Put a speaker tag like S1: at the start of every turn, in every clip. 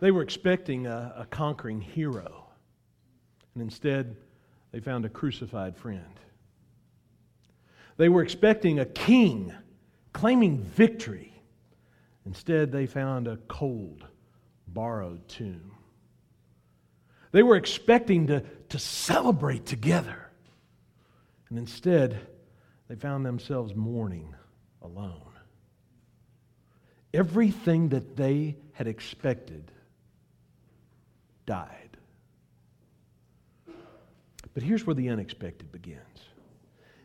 S1: They were expecting a, a conquering hero, and instead, they found a crucified friend. They were expecting a king claiming victory. Instead, they found a cold, borrowed tomb. They were expecting to, to celebrate together. And instead, they found themselves mourning alone. Everything that they had expected died. But here's where the unexpected begins.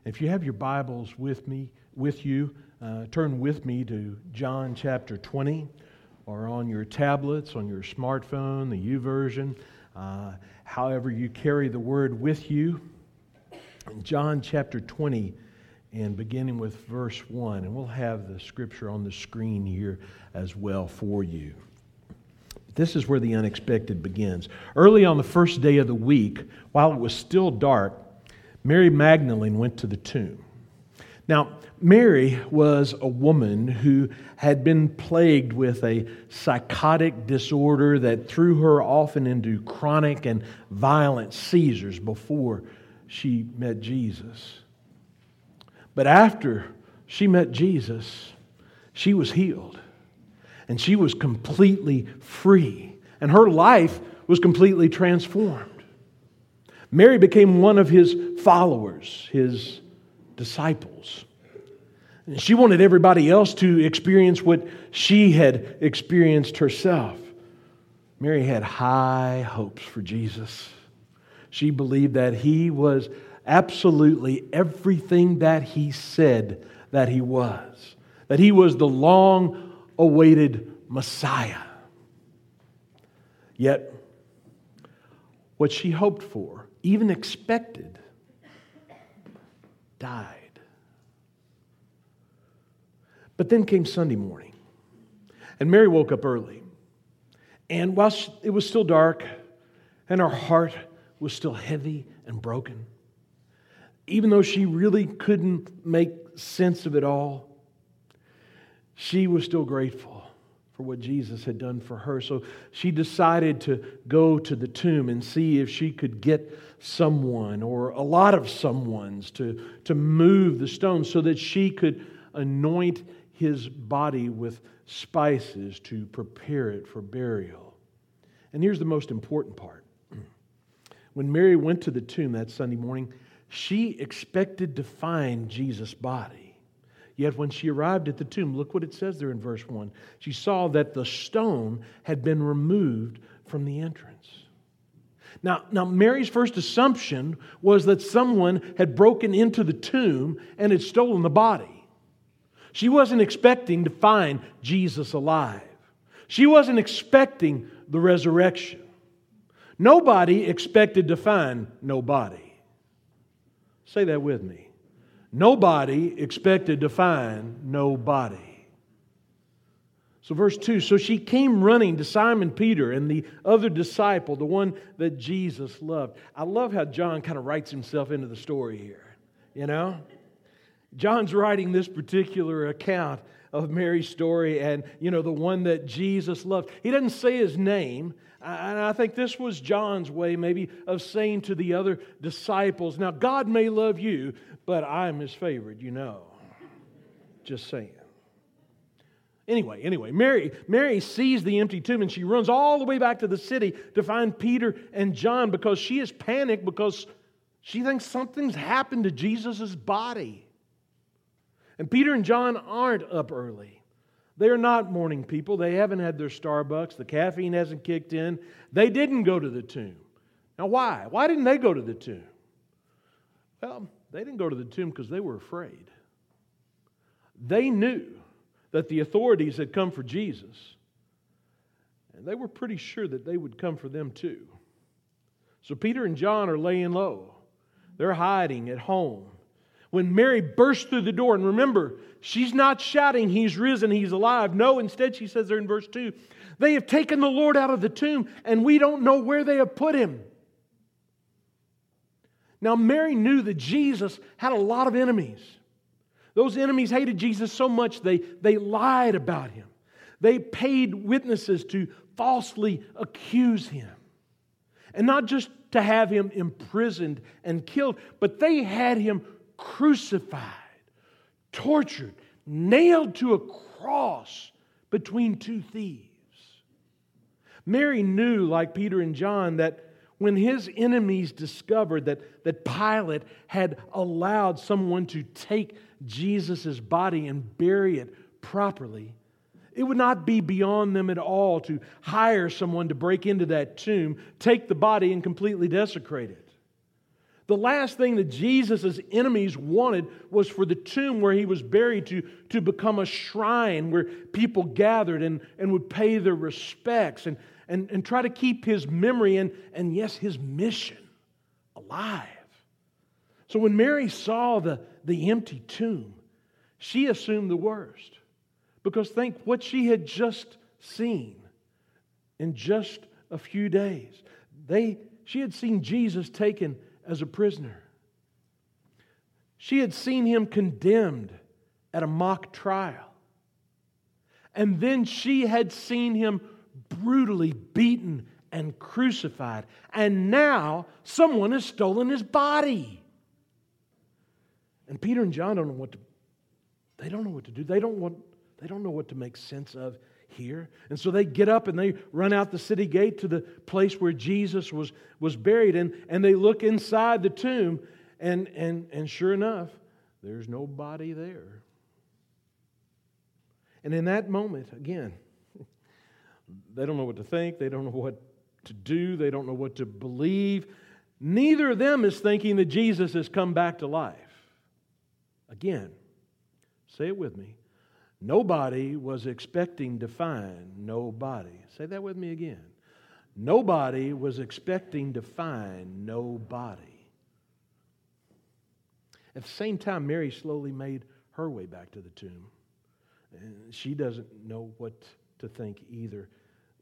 S1: If you have your Bibles with me, with you, uh, turn with me to John chapter 20, or on your tablets, on your smartphone, the YouVersion, uh, however you carry the Word with you. John chapter 20, and beginning with verse 1, and we'll have the scripture on the screen here as well for you. This is where the unexpected begins. Early on the first day of the week, while it was still dark, Mary Magdalene went to the tomb. Now, Mary was a woman who had been plagued with a psychotic disorder that threw her often into chronic and violent seizures before she met Jesus. But after she met Jesus, she was healed and she was completely free, and her life was completely transformed. Mary became one of his followers, his disciples. And she wanted everybody else to experience what she had experienced herself. Mary had high hopes for Jesus. She believed that he was absolutely everything that he said that he was, that he was the long awaited Messiah. Yet, what she hoped for, even expected, died. But then came Sunday morning, and Mary woke up early. And while it was still dark and her heart was still heavy and broken, even though she really couldn't make sense of it all, she was still grateful for what Jesus had done for her. So she decided to go to the tomb and see if she could get someone or a lot of someone's to, to move the stone so that she could anoint his body with spices to prepare it for burial. And here's the most important part. When Mary went to the tomb that Sunday morning, she expected to find Jesus' body. Yet when she arrived at the tomb, look what it says there in verse 1. She saw that the stone had been removed from the entrance. Now, now, Mary's first assumption was that someone had broken into the tomb and had stolen the body. She wasn't expecting to find Jesus alive. She wasn't expecting the resurrection. Nobody expected to find nobody. Say that with me. Nobody expected to find nobody. So, verse 2 So she came running to Simon Peter and the other disciple, the one that Jesus loved. I love how John kind of writes himself into the story here. You know? John's writing this particular account of Mary's story and, you know, the one that Jesus loved. He doesn't say his name. And I think this was John's way, maybe, of saying to the other disciples, Now, God may love you, but I'm his favorite, you know. Just saying. Anyway, anyway, Mary, Mary sees the empty tomb and she runs all the way back to the city to find Peter and John because she is panicked because she thinks something's happened to Jesus' body. And Peter and John aren't up early. They are not morning people. They haven't had their Starbucks. The caffeine hasn't kicked in. They didn't go to the tomb. Now, why? Why didn't they go to the tomb? Well, they didn't go to the tomb because they were afraid. They knew that the authorities had come for Jesus, and they were pretty sure that they would come for them too. So Peter and John are laying low, they're hiding at home. When Mary burst through the door, and remember, she's not shouting, He's risen, He's alive. No, instead, she says there in verse 2 they have taken the Lord out of the tomb, and we don't know where they have put him. Now, Mary knew that Jesus had a lot of enemies. Those enemies hated Jesus so much they, they lied about him. They paid witnesses to falsely accuse him. And not just to have him imprisoned and killed, but they had him crucified, tortured, nailed to a cross between two thieves. Mary knew, like Peter and John, that when his enemies discovered that, that Pilate had allowed someone to take Jesus' body and bury it properly, it would not be beyond them at all to hire someone to break into that tomb, take the body, and completely desecrate it. The last thing that Jesus' enemies wanted was for the tomb where he was buried to, to become a shrine where people gathered and, and would pay their respects and, and, and try to keep his memory and, and, yes, his mission alive. So when Mary saw the, the empty tomb, she assumed the worst. Because think what she had just seen in just a few days. They, she had seen Jesus taken as a prisoner. She had seen him condemned at a mock trial. And then she had seen him brutally beaten and crucified. And now someone has stolen his body. And Peter and John don't know what to they don't know what to do. They don't want they don't know what to make sense of here. And so they get up and they run out the city gate to the place where Jesus was, was buried. And, and they look inside the tomb, and, and, and sure enough, there's nobody there. And in that moment, again, they don't know what to think, they don't know what to do, they don't know what to believe. Neither of them is thinking that Jesus has come back to life. Again, say it with me. Nobody was expecting to find nobody. Say that with me again. Nobody was expecting to find nobody. At the same time, Mary slowly made her way back to the tomb. And she doesn't know what to think either.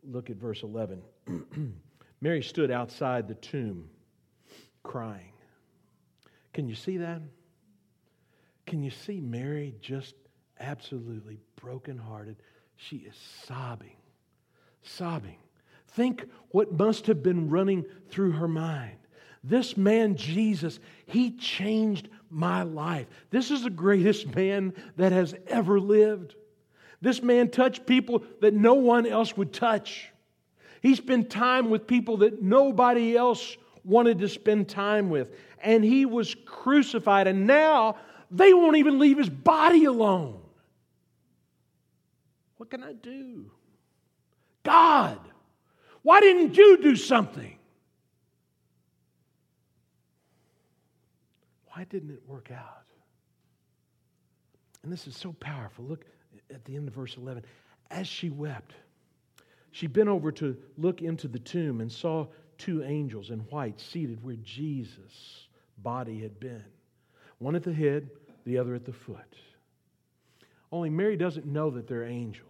S1: Look at verse 11. Mary stood outside the tomb crying. Can you see that? Can you see Mary just absolutely brokenhearted. She is sobbing, sobbing. Think what must have been running through her mind. This man, Jesus, he changed my life. This is the greatest man that has ever lived. This man touched people that no one else would touch. He spent time with people that nobody else wanted to spend time with. And he was crucified, and now they won't even leave his body alone. What can I do? God, why didn't you do something? Why didn't it work out? And this is so powerful. Look at the end of verse 11. As she wept, she bent over to look into the tomb and saw two angels in white seated where Jesus' body had been one at the head, the other at the foot. Only Mary doesn't know that they're angels.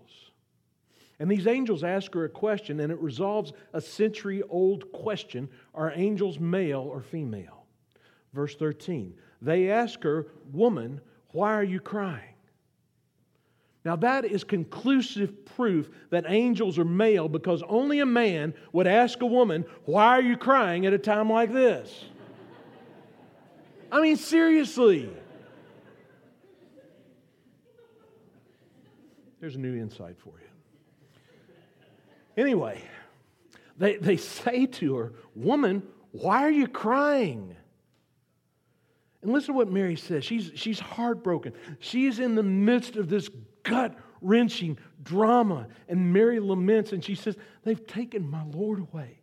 S1: And these angels ask her a question, and it resolves a century old question Are angels male or female? Verse 13. They ask her, Woman, why are you crying? Now, that is conclusive proof that angels are male because only a man would ask a woman, Why are you crying at a time like this? I mean, seriously. There's a new insight for you. Anyway, they, they say to her, Woman, why are you crying? And listen to what Mary says. She's, she's heartbroken. She's in the midst of this gut wrenching drama. And Mary laments and she says, They've taken my Lord away.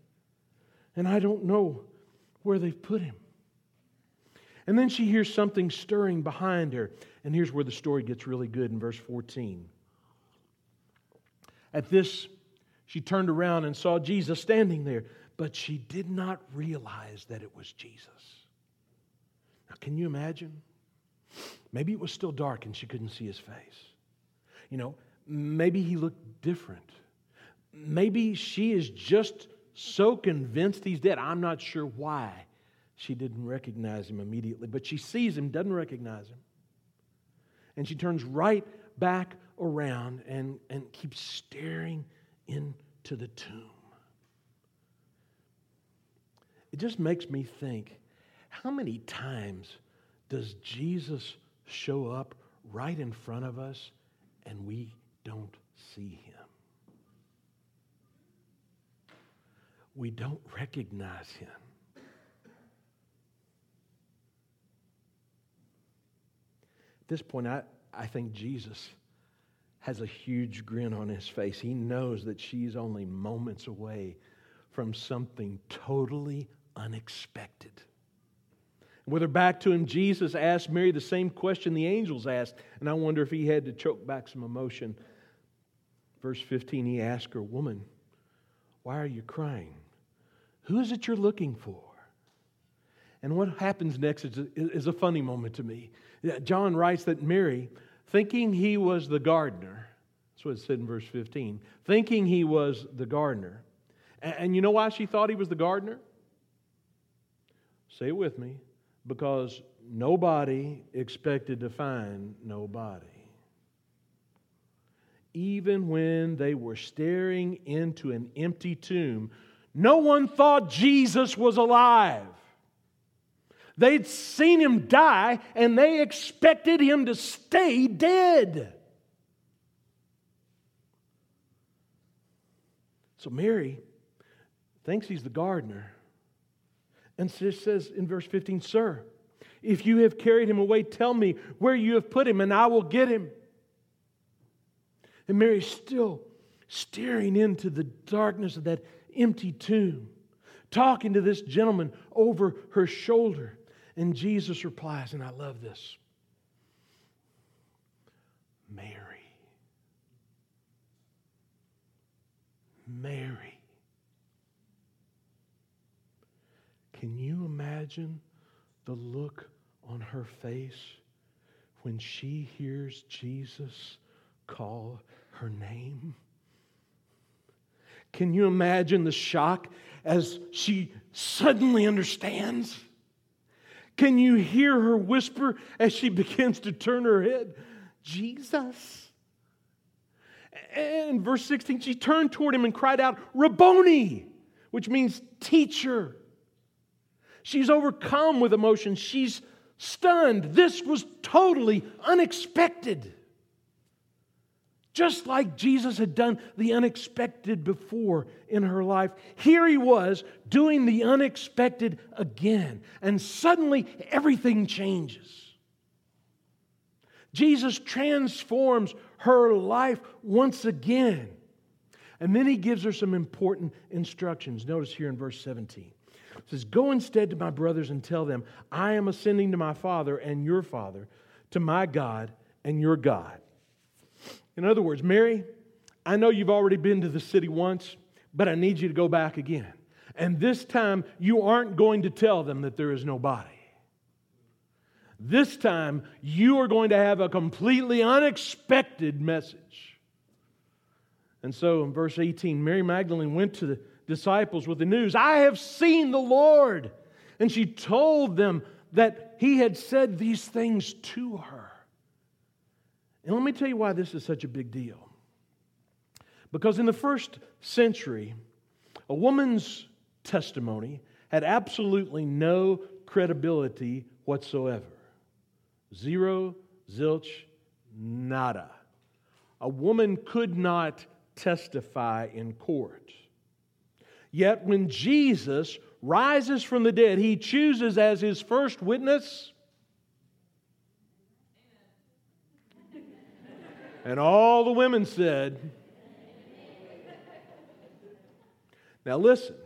S1: And I don't know where they've put him. And then she hears something stirring behind her. And here's where the story gets really good in verse 14. At this, she turned around and saw Jesus standing there, but she did not realize that it was Jesus. Now, can you imagine? Maybe it was still dark and she couldn't see his face. You know, maybe he looked different. Maybe she is just so convinced he's dead. I'm not sure why she didn't recognize him immediately, but she sees him, doesn't recognize him. And she turns right back around and, and keeps staring into the tomb. It just makes me think how many times does Jesus show up right in front of us and we don't see him? We don't recognize him. At this point, I, I think Jesus has a huge grin on his face. He knows that she's only moments away from something totally unexpected. With her back to him, Jesus asked Mary the same question the angels asked, and I wonder if he had to choke back some emotion. Verse 15, he asked her, Woman, why are you crying? Who is it you're looking for? And what happens next is a, is a funny moment to me. John writes that Mary, thinking he was the gardener, that's what it said in verse 15, thinking he was the gardener. And, and you know why she thought he was the gardener? Say it with me. Because nobody expected to find nobody. Even when they were staring into an empty tomb, no one thought Jesus was alive. They'd seen him die and they expected him to stay dead. So Mary thinks he's the gardener and says in verse 15, Sir, if you have carried him away, tell me where you have put him and I will get him. And Mary's still staring into the darkness of that empty tomb, talking to this gentleman over her shoulder. And Jesus replies, and I love this Mary. Mary. Can you imagine the look on her face when she hears Jesus call her name? Can you imagine the shock as she suddenly understands? Can you hear her whisper as she begins to turn her head? Jesus. And verse 16, she turned toward him and cried out, Rabboni, which means teacher. She's overcome with emotion. She's stunned. This was totally unexpected. Just like Jesus had done the unexpected before in her life, here he was doing the unexpected again. And suddenly everything changes. Jesus transforms her life once again. And then he gives her some important instructions. Notice here in verse 17. Says, Go instead to my brothers and tell them, I am ascending to my Father and your Father, to my God and your God. In other words, Mary, I know you've already been to the city once, but I need you to go back again. And this time, you aren't going to tell them that there is no body. This time, you are going to have a completely unexpected message. And so in verse 18, Mary Magdalene went to the disciples with the news I have seen the Lord. And she told them that he had said these things to her. And let me tell you why this is such a big deal. Because in the first century, a woman's testimony had absolutely no credibility whatsoever. Zero, zilch, nada. A woman could not testify in court. Yet when Jesus rises from the dead, he chooses as his first witness And all the women said, Now listen,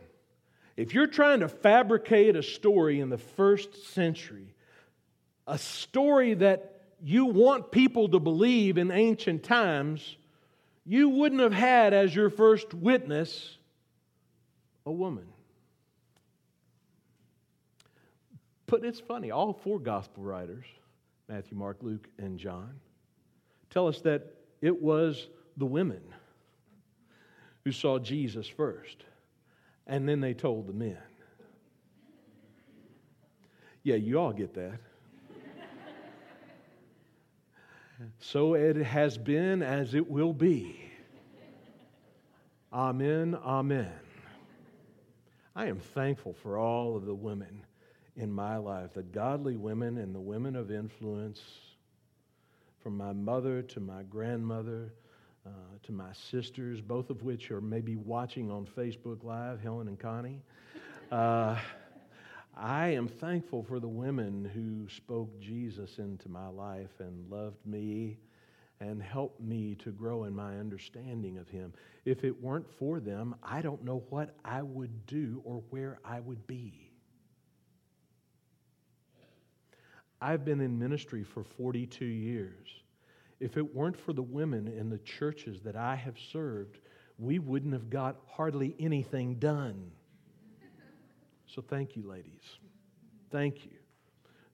S1: if you're trying to fabricate a story in the first century, a story that you want people to believe in ancient times, you wouldn't have had as your first witness a woman. But it's funny, all four gospel writers Matthew, Mark, Luke, and John tell us that it was the women who saw Jesus first, and then they told the men. Yeah, you all get that. so it has been as it will be. Amen, amen. I am thankful for all of the women in my life, the godly women and the women of influence, from my mother to my grandmother uh, to my sisters, both of which are maybe watching on Facebook Live, Helen and Connie. Uh, I am thankful for the women who spoke Jesus into my life and loved me and help me to grow in my understanding of Him. If it weren't for them, I don't know what I would do or where I would be. I've been in ministry for 42 years. If it weren't for the women in the churches that I have served, we wouldn't have got hardly anything done. So thank you, ladies. Thank you.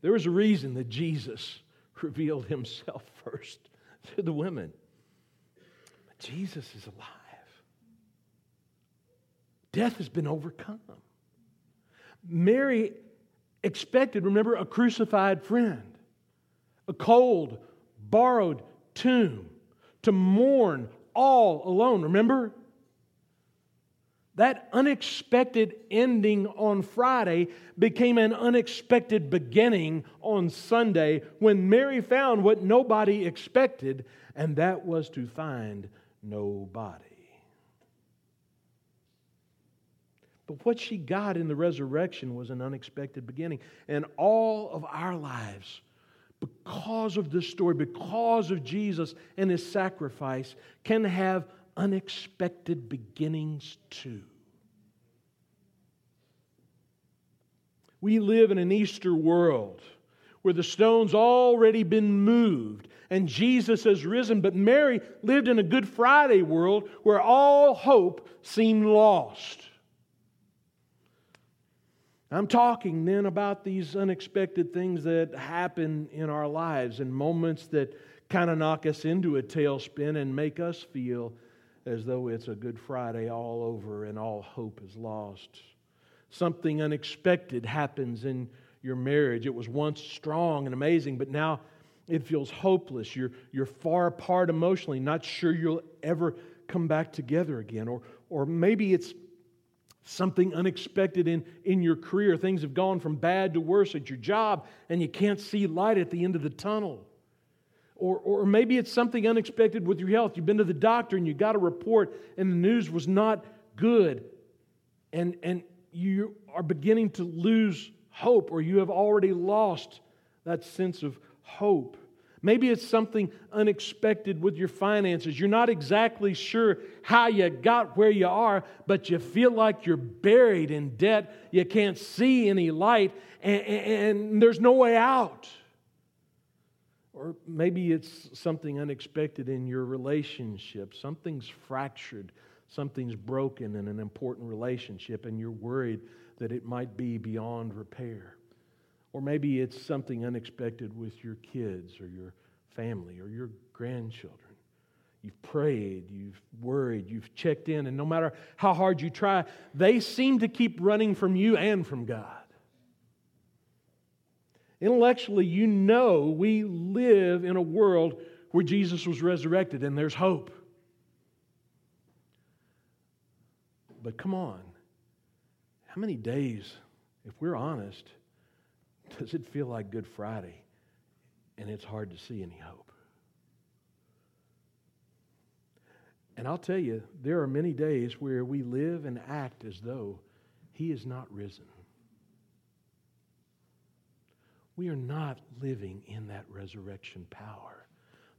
S1: There was a reason that Jesus revealed himself first to the women. Jesus is alive. Death has been overcome. Mary expected, remember, a crucified friend, a cold, borrowed tomb, to mourn all alone. Remember? That unexpected ending on Friday became an unexpected beginning on Sunday when Mary found what nobody expected, and that was to find nobody. But what she got in the resurrection was an unexpected beginning. And all of our lives, because of this story, because of Jesus and his sacrifice, can have unexpected beginnings too. We live in an Easter world where the stone's already been moved and Jesus has risen, but Mary lived in a Good Friday world where all hope seemed lost. I'm talking then about these unexpected things that happen in our lives and moments that kind of knock us into a tailspin and make us feel as though it's a Good Friday all over and all hope is lost. Something unexpected happens in your marriage. It was once strong and amazing, but now it feels hopeless. You're, you're far apart emotionally, not sure you'll ever come back together again. Or, or maybe it's something unexpected in, in your career. Things have gone from bad to worse at your job, and you can't see light at the end of the tunnel. Or, or maybe it's something unexpected with your health. You've been to the doctor and you got a report, and the news was not good. And, and you are beginning to lose hope, or you have already lost that sense of hope. Maybe it's something unexpected with your finances. You're not exactly sure how you got where you are, but you feel like you're buried in debt. You can't see any light, and, and there's no way out. Or maybe it's something unexpected in your relationship. Something's fractured, something's broken in an important relationship, and you're worried that it might be beyond repair. Or maybe it's something unexpected with your kids or your family or your grandchildren. You've prayed, you've worried, you've checked in, and no matter how hard you try, they seem to keep running from you and from God. Intellectually, you know we live in a world where Jesus was resurrected and there's hope. But come on, how many days, if we're honest, does it feel like Good Friday and it's hard to see any hope? And I'll tell you, there are many days where we live and act as though He is not risen we are not living in that resurrection power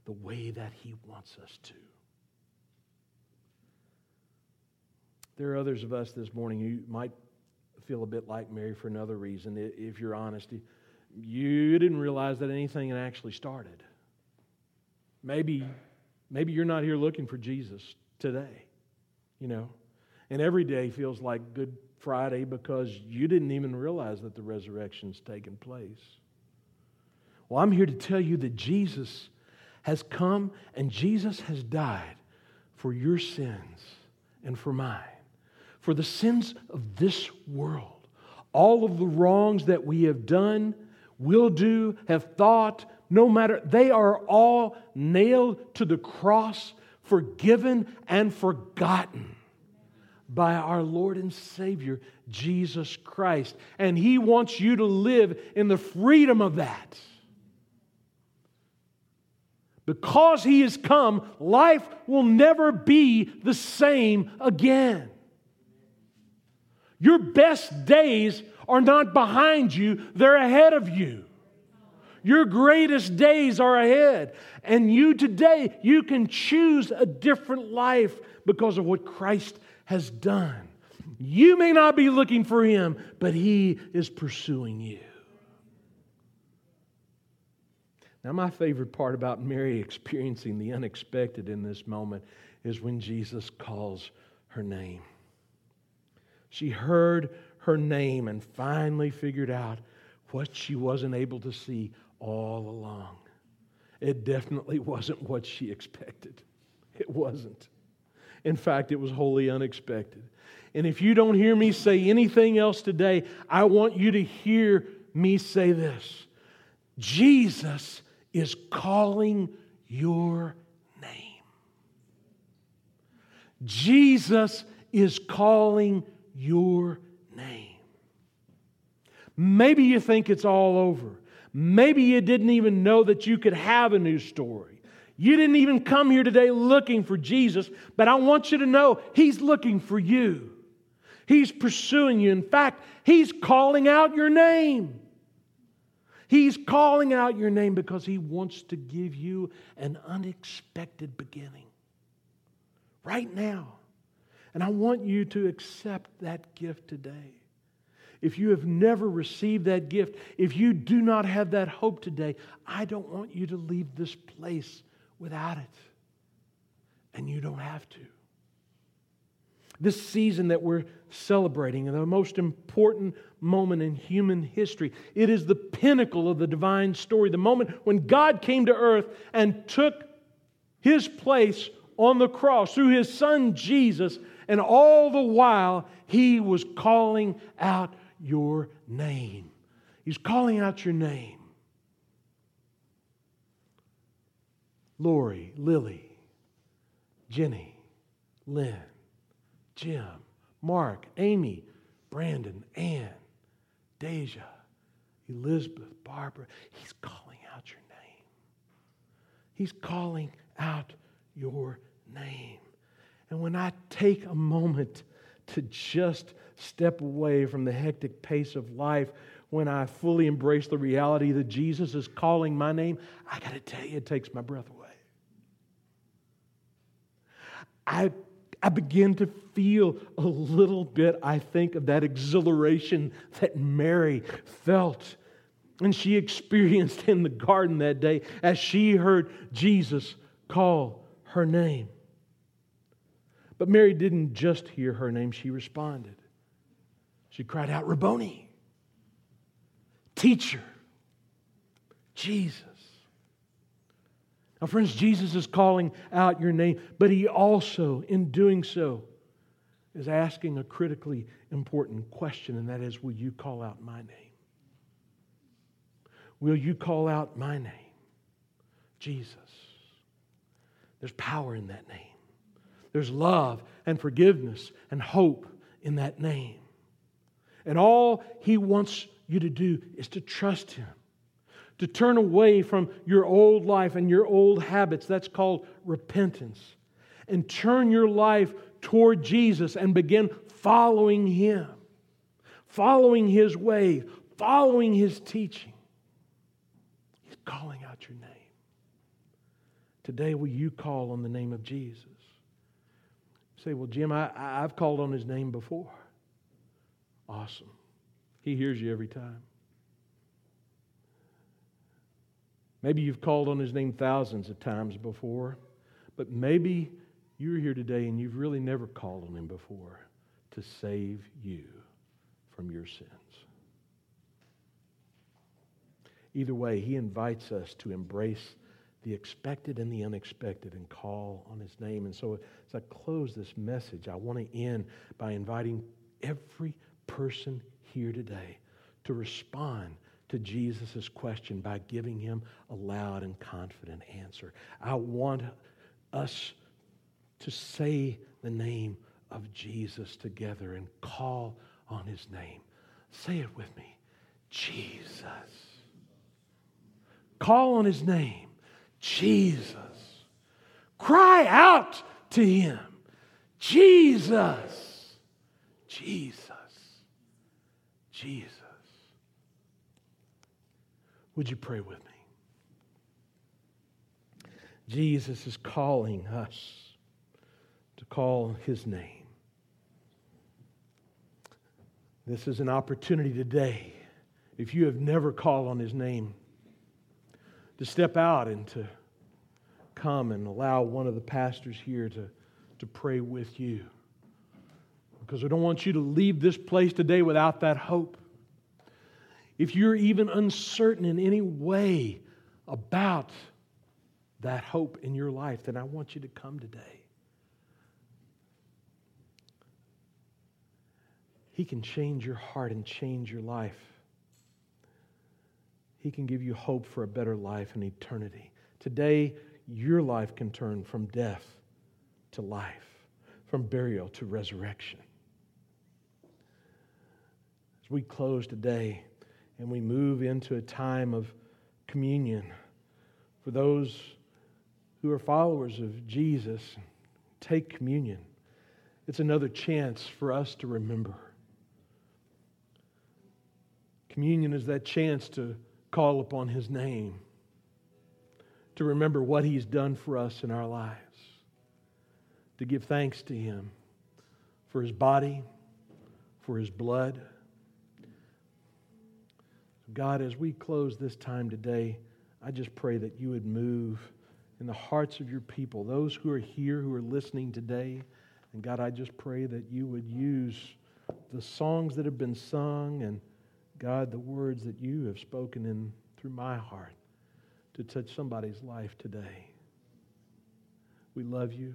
S1: the way that He wants us to. There are others of us this morning who might feel a bit like Mary for another reason. If you're honest, you didn't realize that anything had actually started. Maybe, maybe you're not here looking for Jesus today, you know, and every day feels like Good Friday because you didn't even realize that the resurrection's taken place. Well, I'm here to tell you that Jesus has come and Jesus has died for your sins and for mine, for the sins of this world. All of the wrongs that we have done, will do, have thought, no matter, they are all nailed to the cross, forgiven and forgotten. by our Lord and Savior, Jesus Christ. And He wants you to live in the freedom of that. Because He has come, life will never be the same again. Your best days are not behind you, they're ahead of you. Your greatest days are ahead. And you today, you can choose a different life because of what Christ has done. You may not be looking for him, but he is pursuing you. Now, my favorite part about Mary experiencing the unexpected in this moment is when Jesus calls her name. She heard her name and finally figured out what she wasn't able to see all along. It definitely wasn't what she expected. It wasn't. In fact, it was wholly unexpected. And if you don't hear me say anything else today, I want you to hear me say this Jesus is calling your name. Jesus is calling your name. Maybe you think it's all over. Maybe you didn't even know that you could have a new story. You didn't even come here today looking for Jesus, but I want you to know He's looking for you. He's pursuing you. In fact, He's calling out your name. He's calling out your name because He wants to give you an unexpected beginning right now. And I want you to accept that gift today. If you have never received that gift, if you do not have that hope today, I don't want you to leave this place without it. And you don't have to. This season that we're celebrating, the most important moment in human history, it is the pinnacle of the divine story, the moment when God came to earth and took his place on the cross through his son Jesus, and all the while he was calling out your name. He's calling out your name. Lori, Lily, Jenny, Lynn, Jim, Mark, Amy, Brandon, Ann, Deja, Elizabeth, Barbara. He's calling out your name. He's calling out your name. And when I take a moment to just step away from the hectic pace of life, when I fully embrace the reality that Jesus is calling my name, I got to tell you, it takes my breath away. I, I begin to feel a little bit, I think, of that exhilaration that Mary felt and she experienced in the garden that day as she heard Jesus call her name. But Mary didn't just hear her name, she responded. She cried out, Rabboni, teacher, Jesus. Now, friends, Jesus is calling out your name, but he also, in doing so, is asking a critically important question, and that is Will you call out my name? Will you call out my name? Jesus. There's power in that name. There's love and forgiveness and hope in that name. And all he wants you to do is to trust him to turn away from your old life and your old habits. That's called repentance. And turn your life toward Jesus and begin following Him, following His way, following His teaching. He's calling out your name. Today, will you call on the name of Jesus? You say, well, Jim, I, I've called on His name before. Awesome. He hears you every time. Maybe you've called on his name thousands of times before, but maybe you're here today and you've really never called on him before to save you from your sins. Either way, he invites us to embrace the expected and the unexpected and call on his name. And so, as I close this message, I want to end by inviting every person here today to respond to Jesus' question by giving him a loud and confident answer. I want us to say the name of Jesus together and call on his name. Say it with me Jesus. Call on his name, Jesus. Cry out to him, Jesus. Jesus. Jesus. Would you pray with me? Jesus is calling us to call his name. This is an opportunity today, if you have never called on his name, to step out and to come and allow one of the pastors here to, to pray with you. Because I don't want you to leave this place today without that hope. If you're even uncertain in any way about that hope in your life, then I want you to come today. He can change your heart and change your life. He can give you hope for a better life in eternity. Today, your life can turn from death to life, from burial to resurrection. As we close today and we move into a time of communion for those who are followers of Jesus, take communion. It's another chance for us to remember. Communion is that chance to call upon His name, to remember what He's done for us in our lives, to give thanks to Him for His body, for His blood. God, as we close this time today, I just pray that you would move in the hearts of your people, those who are here, who are listening today. And God, I just pray that you would use the songs that have been sung and, God, the words that you have spoken in through my heart to touch somebody's life today. We love you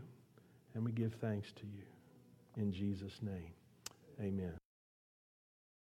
S1: and we give thanks to you. In Jesus' name, amen.